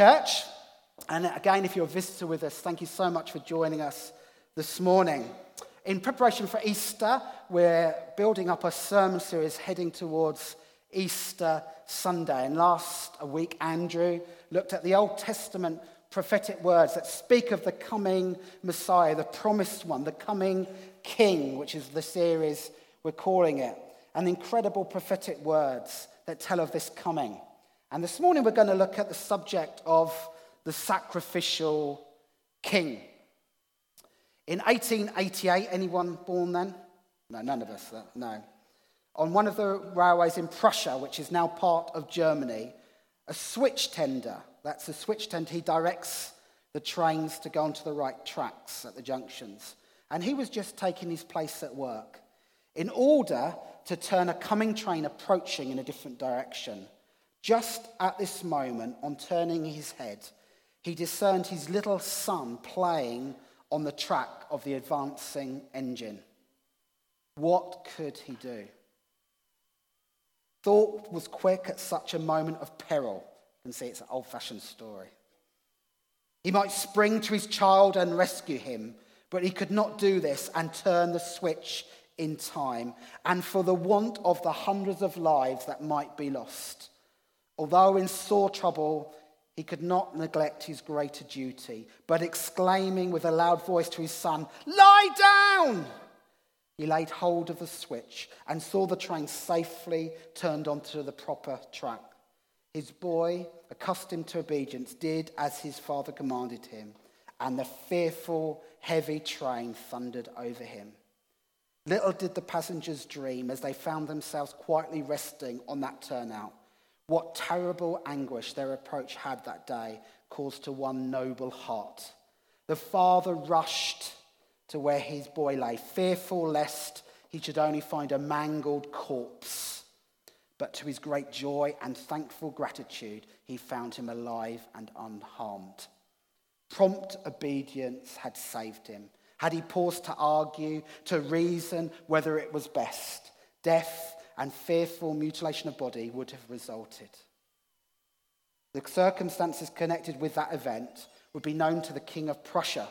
Church, and again, if you're a visitor with us, thank you so much for joining us this morning. In preparation for Easter, we're building up a sermon series heading towards Easter Sunday. And last week, Andrew looked at the Old Testament prophetic words that speak of the coming Messiah, the promised one, the coming King, which is the series we're calling it, and incredible prophetic words that tell of this coming. And this morning we're going to look at the subject of the sacrificial king. In 1888, anyone born then? No, none of us, uh, no. On one of the railways in Prussia, which is now part of Germany, a switch tender, that's a switch tender, he directs the trains to go onto the right tracks at the junctions. And he was just taking his place at work in order to turn a coming train approaching in a different direction. Just at this moment, on turning his head, he discerned his little son playing on the track of the advancing engine. What could he do? Thought was quick at such a moment of peril. You can see it's an old fashioned story. He might spring to his child and rescue him, but he could not do this and turn the switch in time, and for the want of the hundreds of lives that might be lost. Although in sore trouble, he could not neglect his greater duty, but exclaiming with a loud voice to his son, Lie down! He laid hold of the switch and saw the train safely turned onto the proper track. His boy, accustomed to obedience, did as his father commanded him, and the fearful, heavy train thundered over him. Little did the passengers dream as they found themselves quietly resting on that turnout what terrible anguish their approach had that day caused to one noble heart. The father rushed to where his boy lay, fearful lest he should only find a mangled corpse. But to his great joy and thankful gratitude, he found him alive and unharmed. Prompt obedience had saved him. Had he paused to argue, to reason whether it was best, death and fearful mutilation of body would have resulted. The circumstances connected with that event would be known to the King of Prussia,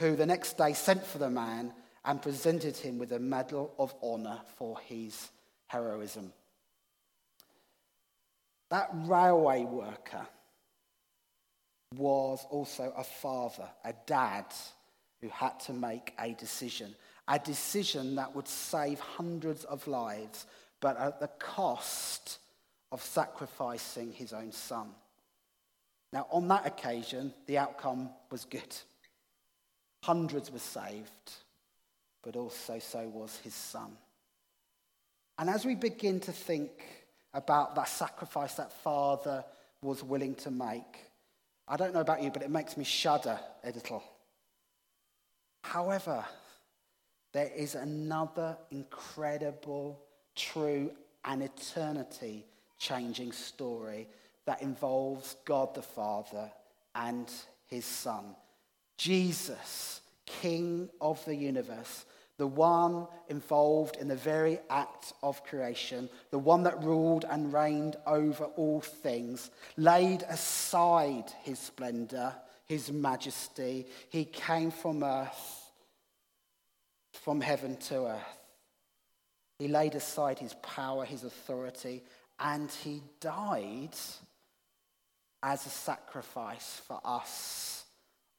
who the next day sent for the man and presented him with a Medal of Honor for his heroism. That railway worker was also a father, a dad, who had to make a decision a decision that would save hundreds of lives, but at the cost of sacrificing his own son. Now, on that occasion, the outcome was good. Hundreds were saved, but also so was his son. And as we begin to think about that sacrifice that father was willing to make, I don't know about you, but it makes me shudder a little. However, there is another incredible, true, and eternity changing story that involves God the Father and his Son. Jesus, King of the universe, the one involved in the very act of creation, the one that ruled and reigned over all things, laid aside his splendor, his majesty. He came from earth from heaven to earth. He laid aside his power, his authority, and he died as a sacrifice for us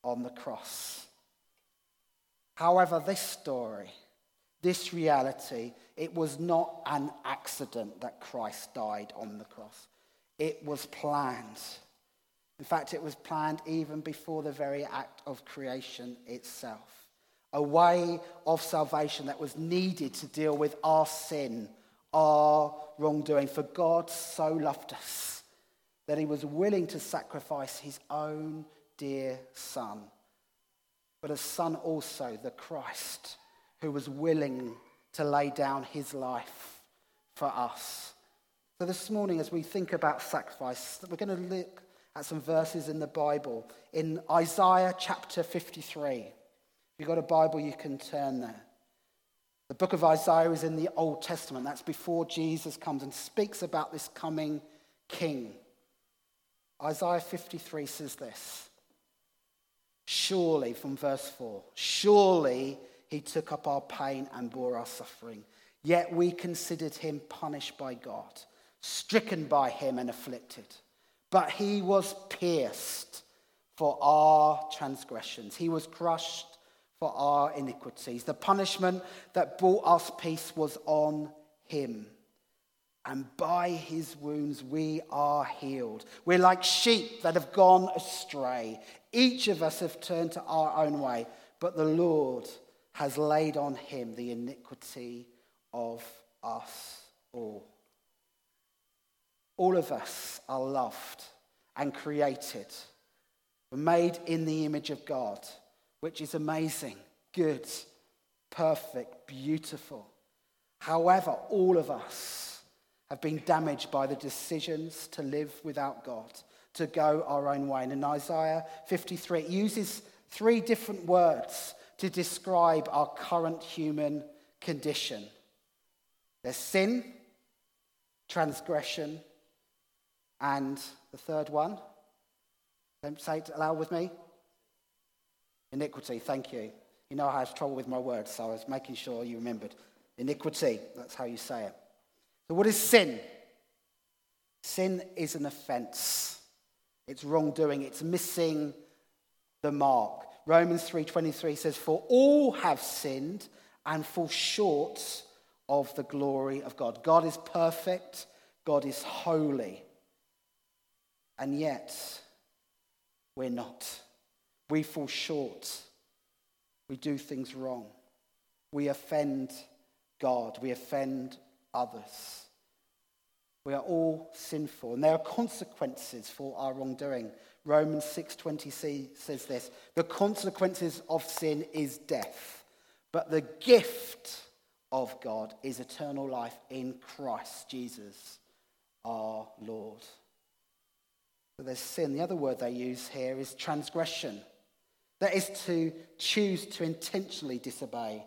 on the cross. However, this story, this reality, it was not an accident that Christ died on the cross. It was planned. In fact, it was planned even before the very act of creation itself a way of salvation that was needed to deal with our sin, our wrongdoing. For God so loved us that he was willing to sacrifice his own dear son. But a son also, the Christ, who was willing to lay down his life for us. So this morning, as we think about sacrifice, we're going to look at some verses in the Bible. In Isaiah chapter 53, you've got a Bible, you can turn there. The book of Isaiah is in the Old Testament. That's before Jesus comes and speaks about this coming king. Isaiah 53 says this Surely, from verse 4, surely he took up our pain and bore our suffering. Yet we considered him punished by God, stricken by him and afflicted. But he was pierced for our transgressions, he was crushed for our iniquities. The punishment that brought us peace was on him. And by his wounds we are healed. We're like sheep that have gone astray. Each of us have turned to our own way, but the Lord has laid on him the iniquity of us all. All of us are loved and created. We're made in the image of God which is amazing, good, perfect, beautiful. However, all of us have been damaged by the decisions to live without God, to go our own way. And in Isaiah 53, it uses three different words to describe our current human condition there's sin, transgression, and the third one. Don't say it aloud with me Iniquity, thank you. You know I have trouble with my words, so I was making sure you remembered. Iniquity, that's how you say it. So, what is sin? Sin is an offense. It's wrongdoing. It's missing the mark. Romans 3:23 says, "For all have sinned and fall short of the glory of God." God is perfect. God is holy. And yet, we're not. We fall short. We do things wrong. We offend God. We offend others. We are all sinful, and there are consequences for our wrongdoing. Romans 6:20 says this: "The consequences of sin is death, but the gift of God is eternal life in Christ Jesus, our Lord." So there's sin. The other word they use here is transgression. That is to choose to intentionally disobey,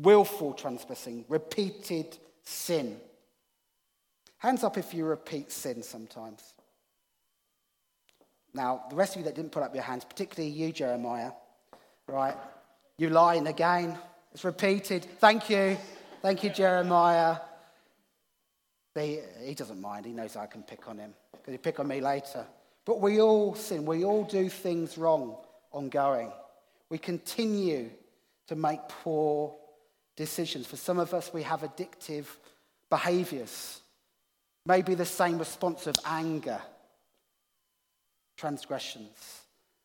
willful transgressing, repeated sin. Hands up if you repeat sin sometimes. Now, the rest of you that didn't put up your hands, particularly you, Jeremiah, right? You lying again. It's repeated. Thank you. Thank you, Jeremiah. He, he doesn't mind. He knows I can pick on him because he'll pick on me later. But we all sin. We all do things wrong ongoing. We continue to make poor decisions. For some of us, we have addictive behaviors. Maybe the same response of anger, transgressions.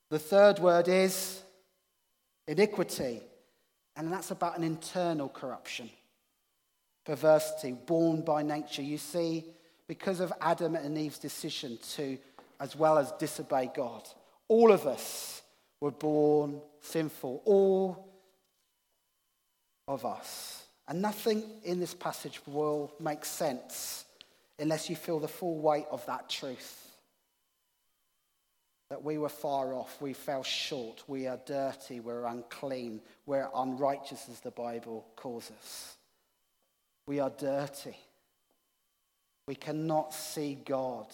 The third word is iniquity, and that's about an internal corruption, perversity, born by nature. You see, because of Adam and Eve's decision to, as well as disobey God, all of us were born sinful, all of us. And nothing in this passage will make sense unless you feel the full weight of that truth. That we were far off, we fell short, we are dirty, we're unclean, we're unrighteous, as the Bible calls us. We are dirty. We cannot see God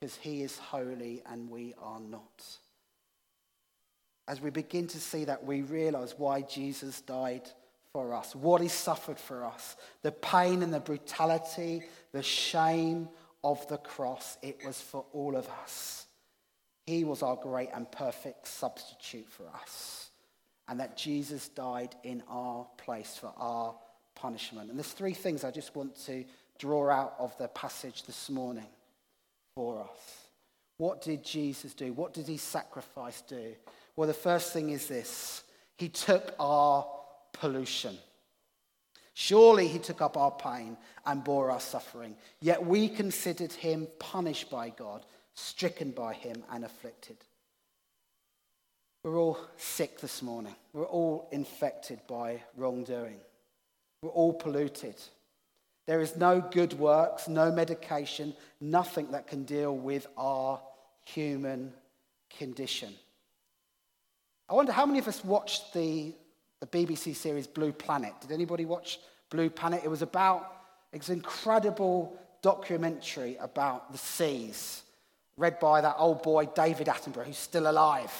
because He is holy and we are not as we begin to see that, we realize why Jesus died for us, what he suffered for us, the pain and the brutality, the shame of the cross. It was for all of us. He was our great and perfect substitute for us. And that Jesus died in our place for our punishment. And there's three things I just want to draw out of the passage this morning for us. What did Jesus do? What did he sacrifice do? Well, the first thing is this He took our pollution. Surely he took up our pain and bore our suffering. Yet we considered him punished by God, stricken by him, and afflicted. We're all sick this morning. We're all infected by wrongdoing. We're all polluted. There is no good works, no medication, nothing that can deal with our human condition. I wonder how many of us watched the, the BBC series Blue Planet? Did anybody watch Blue Planet? It was about, it's an incredible documentary about the seas read by that old boy David Attenborough, who's still alive.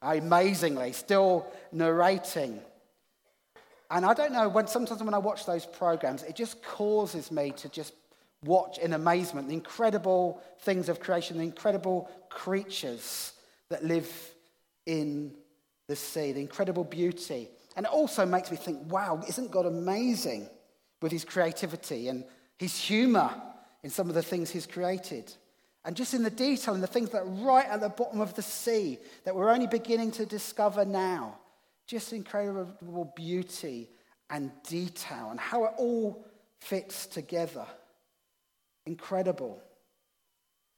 Uh, amazingly, still narrating. And I don't know, when sometimes when I watch those programs, it just causes me to just watch in amazement the incredible things of creation, the incredible creatures that live in the sea, the incredible beauty. And it also makes me think, wow, isn't God amazing with his creativity and his humor in some of the things he's created? And just in the detail and the things that are right at the bottom of the sea that we're only beginning to discover now. Just incredible beauty and detail and how it all fits together. Incredible.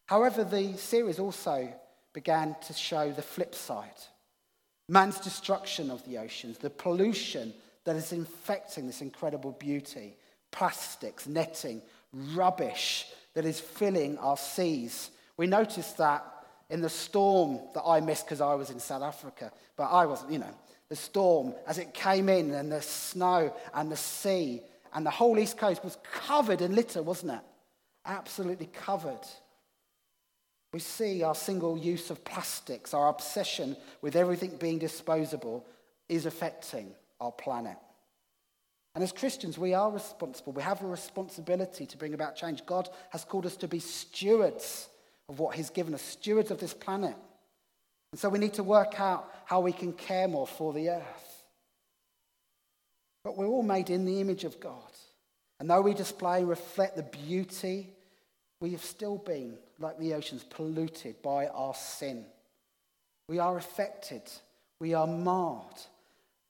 However, the series also began to show the flip side man's destruction of the oceans, the pollution that is infecting this incredible beauty, plastics, netting, rubbish that is filling our seas. We noticed that in the storm that I missed because I was in South Africa, but I wasn't, you know the storm as it came in, and the snow and the sea, and the whole East Coast was covered in litter, wasn't it? Absolutely covered. We see our single use of plastics, our obsession with everything being disposable, is affecting our planet. And as Christians, we are responsible. We have a responsibility to bring about change. God has called us to be stewards of what He's given us, stewards of this planet. And so we need to work out how we can care more for the earth. But we're all made in the image of God. And though we display and reflect the beauty, we have still been, like the oceans, polluted by our sin. We are affected, we are marred.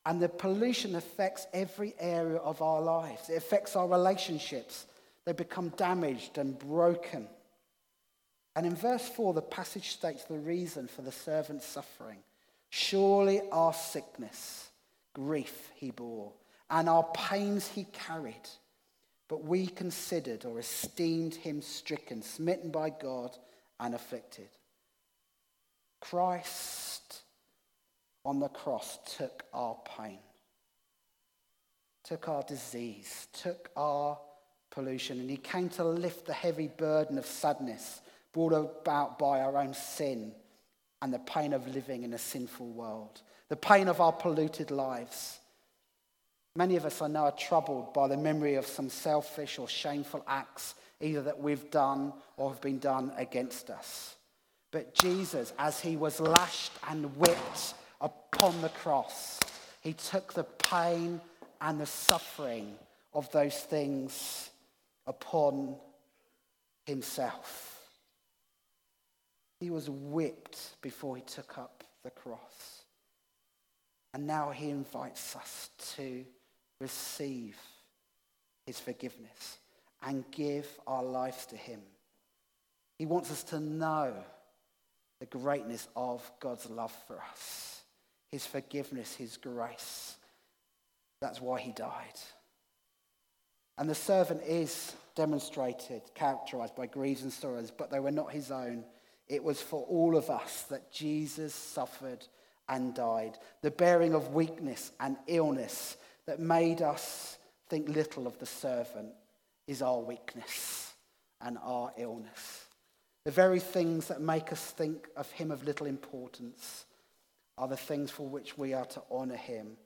And the pollution affects every area of our lives. It affects our relationships. They become damaged and broken. And in verse 4, the passage states the reason for the servant's suffering. Surely our sickness, grief he bore, and our pains he carried. But we considered or esteemed him stricken, smitten by God, and afflicted. Christ on the cross took our pain, took our disease, took our pollution, and he came to lift the heavy burden of sadness brought about by our own sin and the pain of living in a sinful world, the pain of our polluted lives. Many of us, I know, are troubled by the memory of some selfish or shameful acts, either that we've done or have been done against us. But Jesus, as he was lashed and whipped upon the cross, he took the pain and the suffering of those things upon himself. He was whipped before he took up the cross. And now he invites us to receive his forgiveness and give our lives to him. He wants us to know the greatness of God's love for us, his forgiveness, his grace. That's why he died. And the servant is demonstrated, characterized by griefs and sorrows, but they were not his own. It was for all of us that Jesus suffered and died. The bearing of weakness and illness that made us think little of the servant is our weakness and our illness. The very things that make us think of him of little importance are the things for which we are to honor him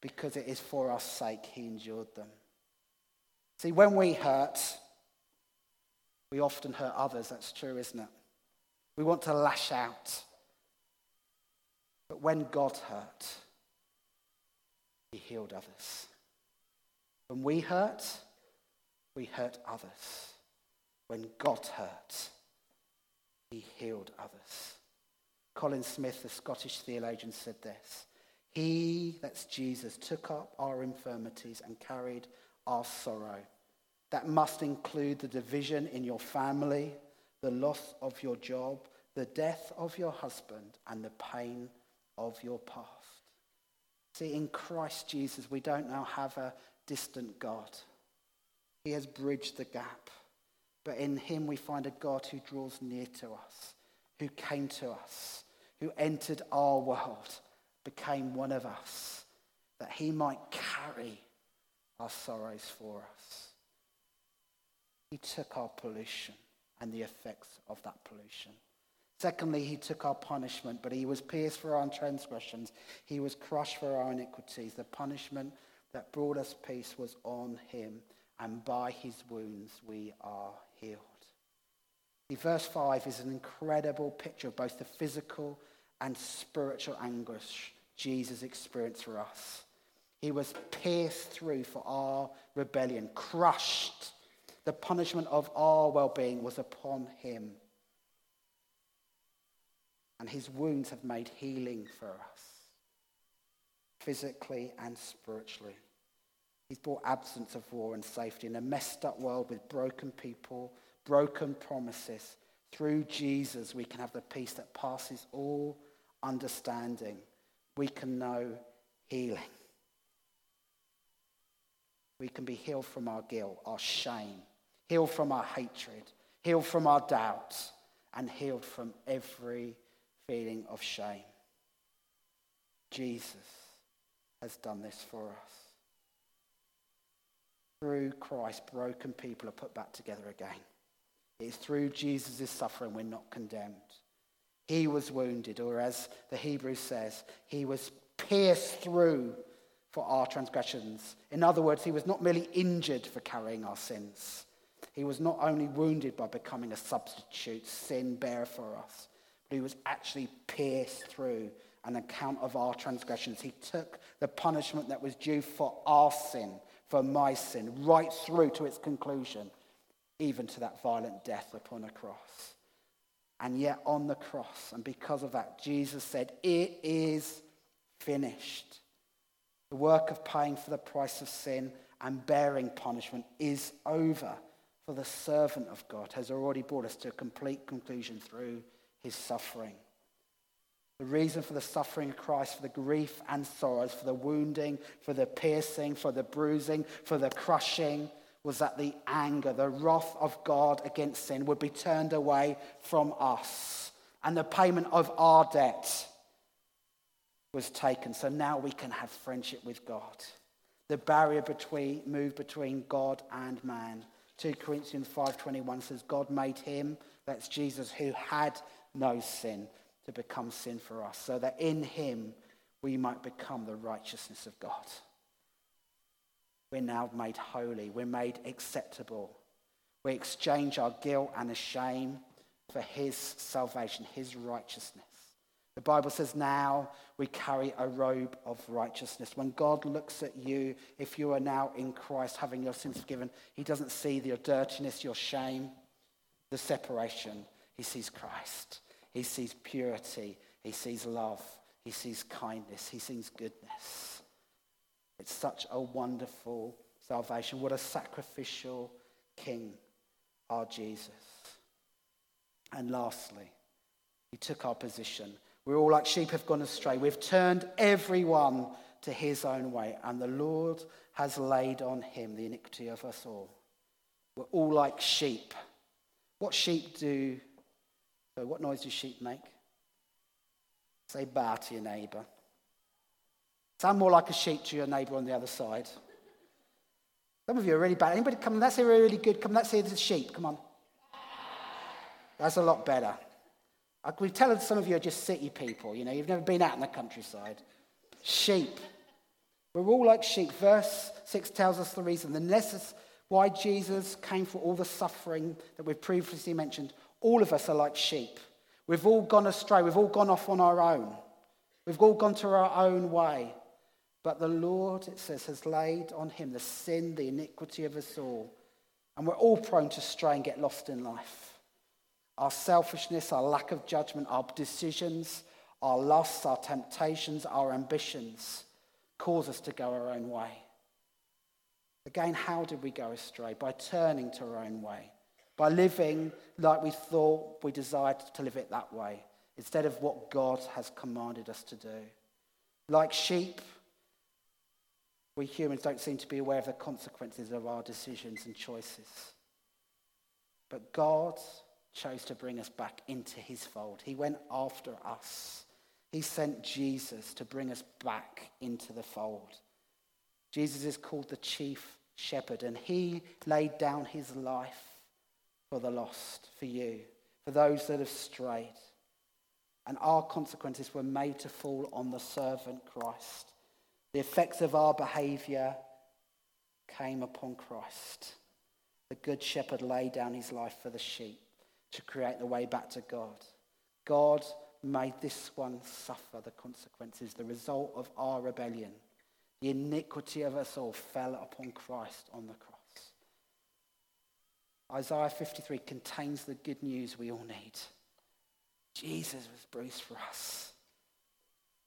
because it is for our sake he endured them. See, when we hurt, we often hurt others. That's true, isn't it? We want to lash out. But when God hurt, he healed others. When we hurt, we hurt others. When God hurt, he healed others. Colin Smith, the Scottish theologian, said this He, that's Jesus, took up our infirmities and carried our sorrow. That must include the division in your family, the loss of your job, the death of your husband, and the pain of your past. See, in Christ Jesus, we don't now have a distant God. He has bridged the gap. But in him, we find a God who draws near to us, who came to us, who entered our world, became one of us, that he might carry our sorrows for us. He took our pollution and the effects of that pollution. Secondly, he took our punishment, but he was pierced for our transgressions. He was crushed for our iniquities. The punishment that brought us peace was on him, and by his wounds we are healed. See, verse 5 is an incredible picture of both the physical and spiritual anguish Jesus experienced for us. He was pierced through for our rebellion, crushed. The punishment of our well being was upon him. And his wounds have made healing for us, physically and spiritually. He's brought absence of war and safety in a messed up world with broken people, broken promises. Through Jesus, we can have the peace that passes all understanding. We can know healing. We can be healed from our guilt, our shame, healed from our hatred, healed from our doubts, and healed from every feeling of shame. Jesus has done this for us. Through Christ, broken people are put back together again. It is through Jesus' suffering we're not condemned. He was wounded, or as the Hebrew says, he was pierced through for our transgressions. In other words, he was not merely injured for carrying our sins. He was not only wounded by becoming a substitute sin bearer for us, he was actually pierced through an account of our transgressions. He took the punishment that was due for our sin, for my sin, right through to its conclusion, even to that violent death upon a cross. And yet, on the cross, and because of that, Jesus said, It is finished. The work of paying for the price of sin and bearing punishment is over, for the servant of God has already brought us to a complete conclusion through his suffering. The reason for the suffering of Christ, for the grief and sorrows, for the wounding, for the piercing, for the bruising, for the crushing, was that the anger, the wrath of God against sin would be turned away from us. And the payment of our debt was taken. So now we can have friendship with God. The barrier between, moved between God and man. 2 Corinthians 5.21 says, God made him, that's Jesus, who had no sin to become sin for us, so that in him we might become the righteousness of God. We're now made holy. We're made acceptable. We exchange our guilt and shame for his salvation, his righteousness. The Bible says now we carry a robe of righteousness. When God looks at you, if you are now in Christ, having your sins forgiven, he doesn't see your dirtiness, your shame, the separation. He sees Christ. He sees purity. He sees love. He sees kindness. He sees goodness. It's such a wonderful salvation. What a sacrificial King our Jesus. And lastly, he took our position. We're all like sheep have gone astray. We've turned everyone to his own way, and the Lord has laid on him the iniquity of us all. We're all like sheep. What sheep do so, what noise do sheep make? Say baa to your neighbour. Sound more like a sheep to your neighbour on the other side. Some of you are really bad. Anybody come? Let's hear really good. Come, let's hear the sheep. Come on. That's a lot better. I can tell some of you are just city people. You know, you've never been out in the countryside. Sheep. We're all like sheep. Verse 6 tells us the reason. The necess- why Jesus came for all the suffering that we've previously mentioned all of us are like sheep. We've all gone astray. We've all gone off on our own. We've all gone to our own way. But the Lord, it says, has laid on him the sin, the iniquity of us all. And we're all prone to stray and get lost in life. Our selfishness, our lack of judgment, our decisions, our lusts, our temptations, our ambitions cause us to go our own way. Again, how did we go astray? By turning to our own way by living like we thought we desired to live it that way, instead of what God has commanded us to do. Like sheep, we humans don't seem to be aware of the consequences of our decisions and choices. But God chose to bring us back into his fold. He went after us. He sent Jesus to bring us back into the fold. Jesus is called the chief shepherd, and he laid down his life for the lost, for you, for those that have strayed. and our consequences were made to fall on the servant Christ. The effects of our behavior came upon Christ. The good shepherd laid down his life for the sheep to create the way back to God. God made this one suffer the consequences, the result of our rebellion. The iniquity of us all fell upon Christ on the cross. Isaiah 53 contains the good news we all need. Jesus was bruised for us.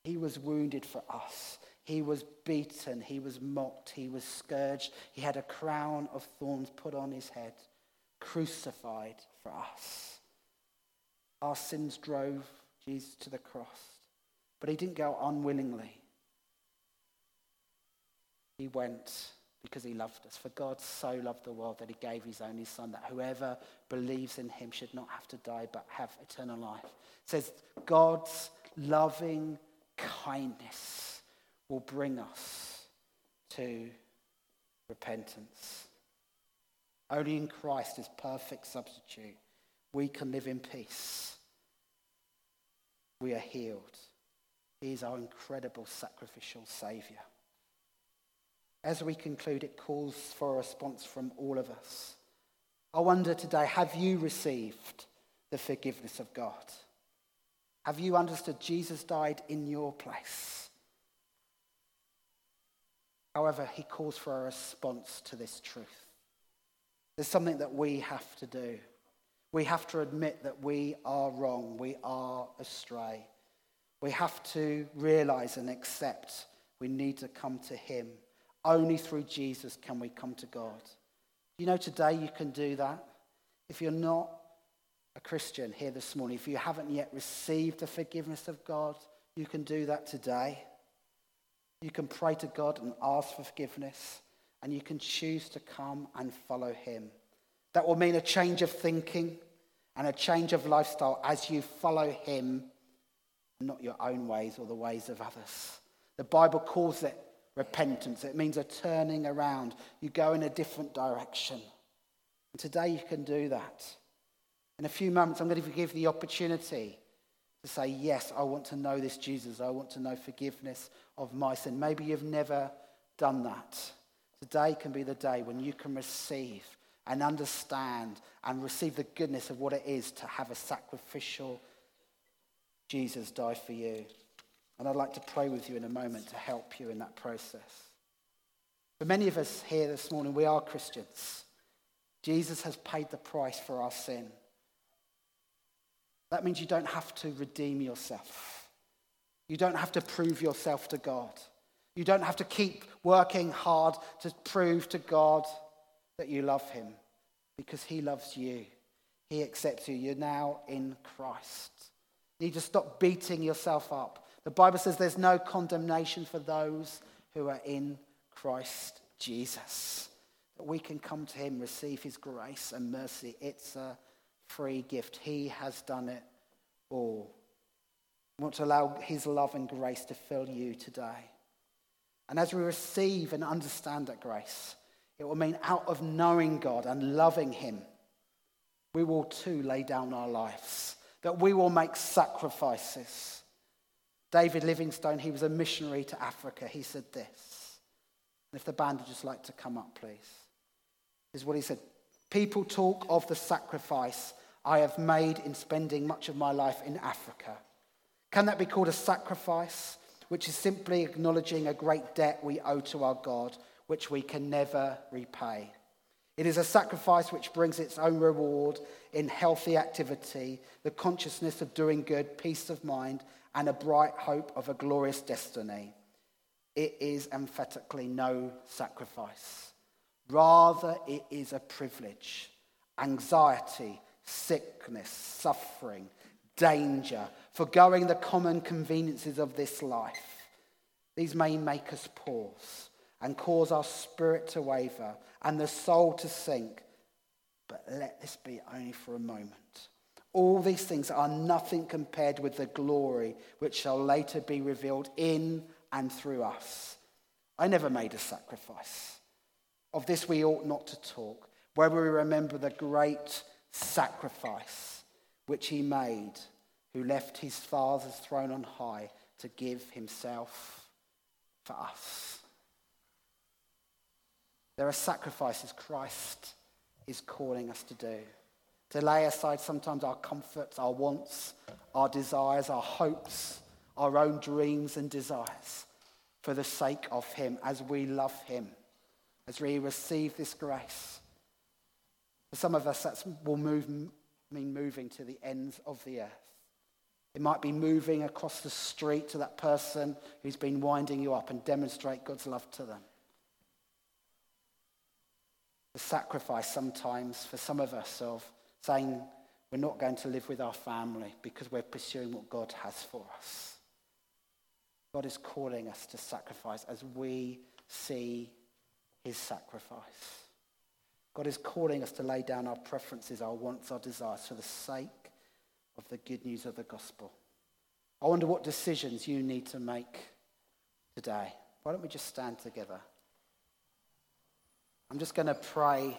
He was wounded for us. He was beaten. He was mocked. He was scourged. He had a crown of thorns put on his head, crucified for us. Our sins drove Jesus to the cross, but he didn't go unwillingly. He went because he loved us. For God so loved the world that he gave his only Son, that whoever believes in him should not have to die but have eternal life. It says, God's loving kindness will bring us to repentance. Only in Christ is perfect substitute. We can live in peace. We are healed. He is our incredible sacrificial Saviour. As we conclude, it calls for a response from all of us. I wonder today have you received the forgiveness of God? Have you understood Jesus died in your place? However, he calls for a response to this truth. There's something that we have to do. We have to admit that we are wrong, we are astray. We have to realize and accept we need to come to him. Only through Jesus can we come to God. You know, today you can do that. If you're not a Christian here this morning, if you haven't yet received the forgiveness of God, you can do that today. You can pray to God and ask for forgiveness, and you can choose to come and follow Him. That will mean a change of thinking and a change of lifestyle as you follow Him, not your own ways or the ways of others. The Bible calls it repentance. It means a turning around. You go in a different direction. And today you can do that. In a few moments, I'm going to give the opportunity to say, Yes, I want to know this Jesus. I want to know forgiveness of my sin. Maybe you've never done that. Today can be the day when you can receive and understand and receive the goodness of what it is to have a sacrificial Jesus die for you. And I'd like to pray with you in a moment to help you in that process. For many of us here this morning, we are Christians. Jesus has paid the price for our sin. That means you don't have to redeem yourself. You don't have to prove yourself to God. You don't have to keep working hard to prove to God that you love Him because He loves you. He accepts you. You're now in Christ. You need to stop beating yourself up the Bible says there's no condemnation for those who are in Christ Jesus. That we can come to him, receive his grace and mercy. It's a free gift. He has done it all. We want to allow his love and grace to fill you today. And as we receive and understand that grace, it will mean out of knowing God and loving him, we will too lay down our lives, that we will make sacrifices David Livingstone, he was a missionary to Africa. He said this. And if the band would just like to come up, please. This is what he said People talk of the sacrifice I have made in spending much of my life in Africa. Can that be called a sacrifice, which is simply acknowledging a great debt we owe to our God, which we can never repay? It is a sacrifice which brings its own reward in healthy activity, the consciousness of doing good, peace of mind, and a bright hope of a glorious destiny. It is emphatically no sacrifice. Rather, it is a privilege. Anxiety, sickness, suffering, danger, foregoing the common conveniences of this life. These may make us pause and cause our spirit to waver and the soul to sink. But let this be only for a moment. All these things are nothing compared with the glory which shall later be revealed in and through us. I never made a sacrifice. Of this we ought not to talk, where we remember the great sacrifice which he made who left his Father's throne on high to give himself for us. There are sacrifices Christ is calling us to do. To lay aside sometimes our comforts, our wants, our desires, our hopes, our own dreams and desires for the sake of Him as we love Him, as we receive this grace. For some of us, that will move, mean moving to the ends of the earth. It might be moving across the street to that person who's been winding you up and demonstrate God's love to them. The sacrifice sometimes for some of us of saying we're not going to live with our family because we're pursuing what God has for us. God is calling us to sacrifice as we see his sacrifice. God is calling us to lay down our preferences, our wants, our desires for the sake of the good news of the gospel. I wonder what decisions you need to make today. Why don't we just stand together? I'm just going to pray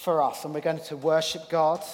for us, and we're going to worship God